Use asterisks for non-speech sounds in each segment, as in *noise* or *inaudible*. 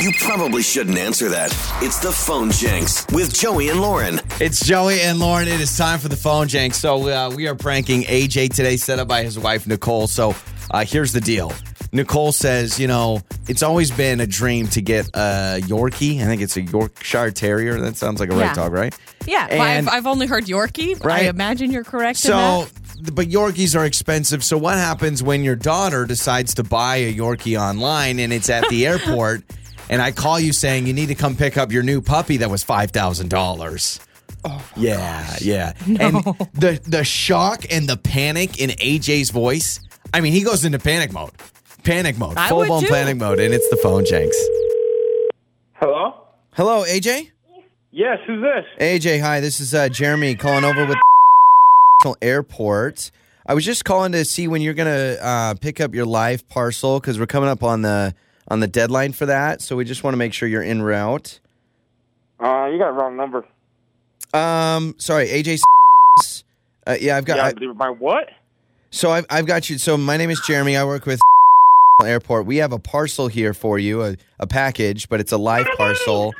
You probably shouldn't answer that. It's the phone Jenks with Joey and Lauren. It's Joey and Lauren. It is time for the phone jank. So uh, we are pranking AJ today, set up by his wife Nicole. So uh, here's the deal. Nicole says, you know, it's always been a dream to get a Yorkie. I think it's a Yorkshire Terrier. That sounds like a Yeah. right dog, right? Yeah, well, And- I've, I've only heard Yorkie. Right. I imagine you're correct in So, that. but Yorkies are expensive. So, what happens when your daughter decides to buy a Yorkie online and it's at the *laughs* airport? And I call you saying you need to come pick up your new puppy that was five thousand dollars. Oh, yeah, yeah. And the the shock and the panic in AJ's voice. I mean, he goes into panic mode. Panic mode. Full blown panic mode. And it's the phone Jenks. Hello? Hello, AJ? Yes, who's this? AJ, hi. This is uh, Jeremy calling over with the *laughs* Airport. I was just calling to see when you're gonna uh, pick up your live parcel because we're coming up on the on the deadline for that. So we just want to make sure you're in route. Uh, you got a wrong number. Um, sorry, AJ. Uh, yeah, I've got. yeah, I- my what? so I've I've got you. So my name is Jeremy. I work with *laughs* Airport. We have a parcel here for you, a, a package, but it's a live parcel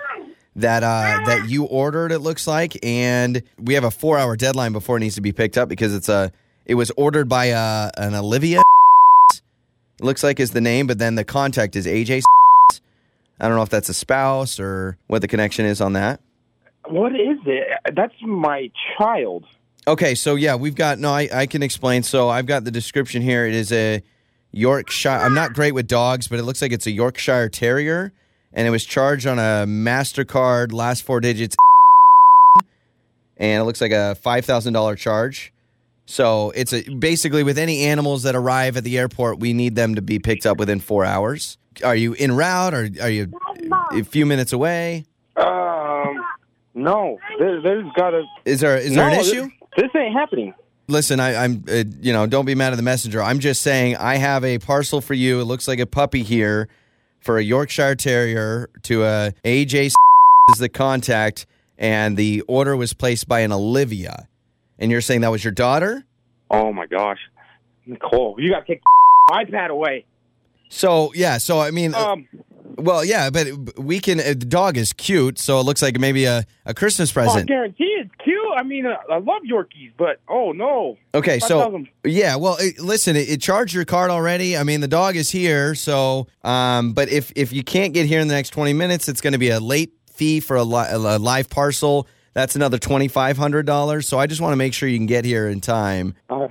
that uh, that you ordered. It looks like, and we have a four hour deadline before it needs to be picked up because it's a it was ordered by uh, an Olivia. It looks like is the name, but then the contact is AJ. I don't know if that's a spouse or what the connection is on that. What is it? That's my child. Okay, so yeah, we've got no. I, I can explain. So I've got the description here. It is a Yorkshire. I'm not great with dogs, but it looks like it's a Yorkshire Terrier, and it was charged on a Mastercard. Last four digits, and it looks like a five thousand dollar charge. So it's a basically with any animals that arrive at the airport, we need them to be picked up within four hours. Are you en route, or are you a few minutes away? Um, no. There, there's got to. Is there is there an issue? This, this ain't happening. Listen, I, I'm, uh, you know, don't be mad at the messenger. I'm just saying I have a parcel for you. It looks like a puppy here for a Yorkshire Terrier to a AJ *laughs* is the contact, and the order was placed by an Olivia. And you're saying that was your daughter? Oh my gosh, Nicole, you got to take *laughs* the iPad away. So yeah, so I mean, uh, Um, well, yeah, but we can. Uh, the dog is cute, so it looks like maybe a, a Christmas present. I guarantee it's cute. I mean, uh, I love Yorkies, but oh no. Okay, so yeah, well, it, listen, it, it charged your card already. I mean, the dog is here, so um, but if if you can't get here in the next twenty minutes, it's going to be a late fee for a, li- a live parcel. That's another twenty five hundred dollars. So I just want to make sure you can get here in time. Uh,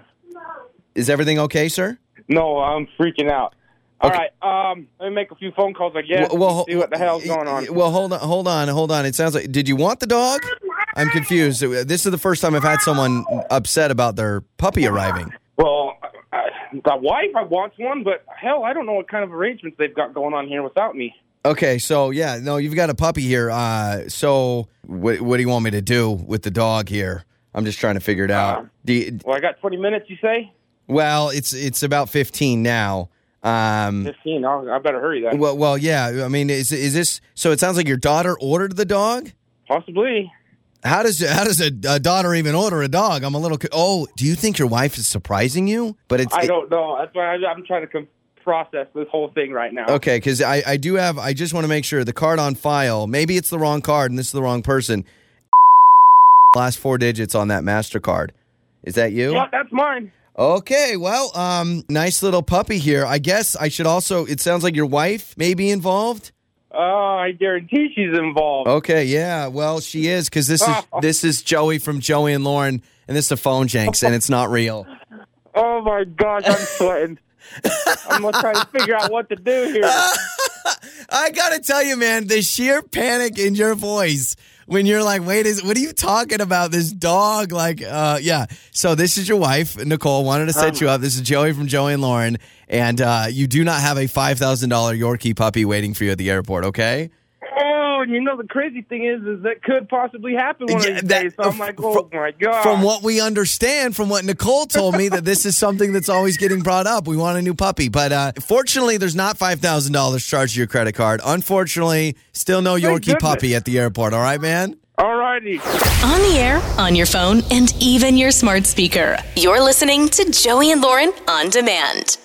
Is everything okay, sir? no, I'm freaking out. All Okay. right, um, let me make a few phone calls. I guess. Well, see what the hell's going on. Well, hold on, hold on, hold on. It sounds like. Did you want the dog? I'm confused. This is the first time I've had someone upset about their puppy arriving. Well, uh, the wife, I want one, but hell, I don't know what kind of arrangements they've got going on here without me. Okay, so yeah, no, you've got a puppy here. Uh, so what, what do you want me to do with the dog here? I'm just trying to figure it out. Uh, Do you- Well, I got 20 minutes, you say? well, it's it's about 15 now. Um, 15. I'll, I better hurry then. well, well, yeah. I mean, is is this? So it sounds like your daughter ordered the dog. Possibly. How does how does a, a daughter even order a dog? I'm a little. Oh, do you think your wife is surprising you? But it's I don't know. That's why I, I'm trying to com- process this whole thing right now. Okay, because I, I do have, I just want to make sure the card on file, maybe it's the wrong card and this is the wrong person. *laughs* Last four digits on that MasterCard. Is that you? Yeah, that's mine. Okay, well, um, nice little puppy here. I guess I should also, it sounds like your wife may be involved. Oh, I guarantee she's involved. Okay, yeah, well, she is because this is *laughs* this is Joey from Joey and Lauren, and this is a phone Jenks, and it's not real. *laughs* Oh my gosh, I'm sweating. I'm gonna try to figure out what to do here. *laughs* I gotta tell you, man, the sheer panic in your voice when you're like, "Wait, is what are you talking about? This dog?" Like, uh, yeah. So this is your wife, Nicole. Wanted to set you up. This is Joey from Joey and Lauren, and uh, you do not have a five thousand dollar Yorkie puppy waiting for you at the airport. Okay. And you know the crazy thing is, is that could possibly happen one Yeah, of these that- days. So I'm like, oh fr- my god. From what we understand, from what Nicole told me, that this is something that's always getting brought up. We want a new puppy, but uh, fortunately, there's not five thousand dollars charged to your credit card. Unfortunately, still no Yorkie goodness. puppy at the airport. All right, man. All righty. On the air, on your phone, and even your smart speaker. You're listening to Joey and Lauren on demand.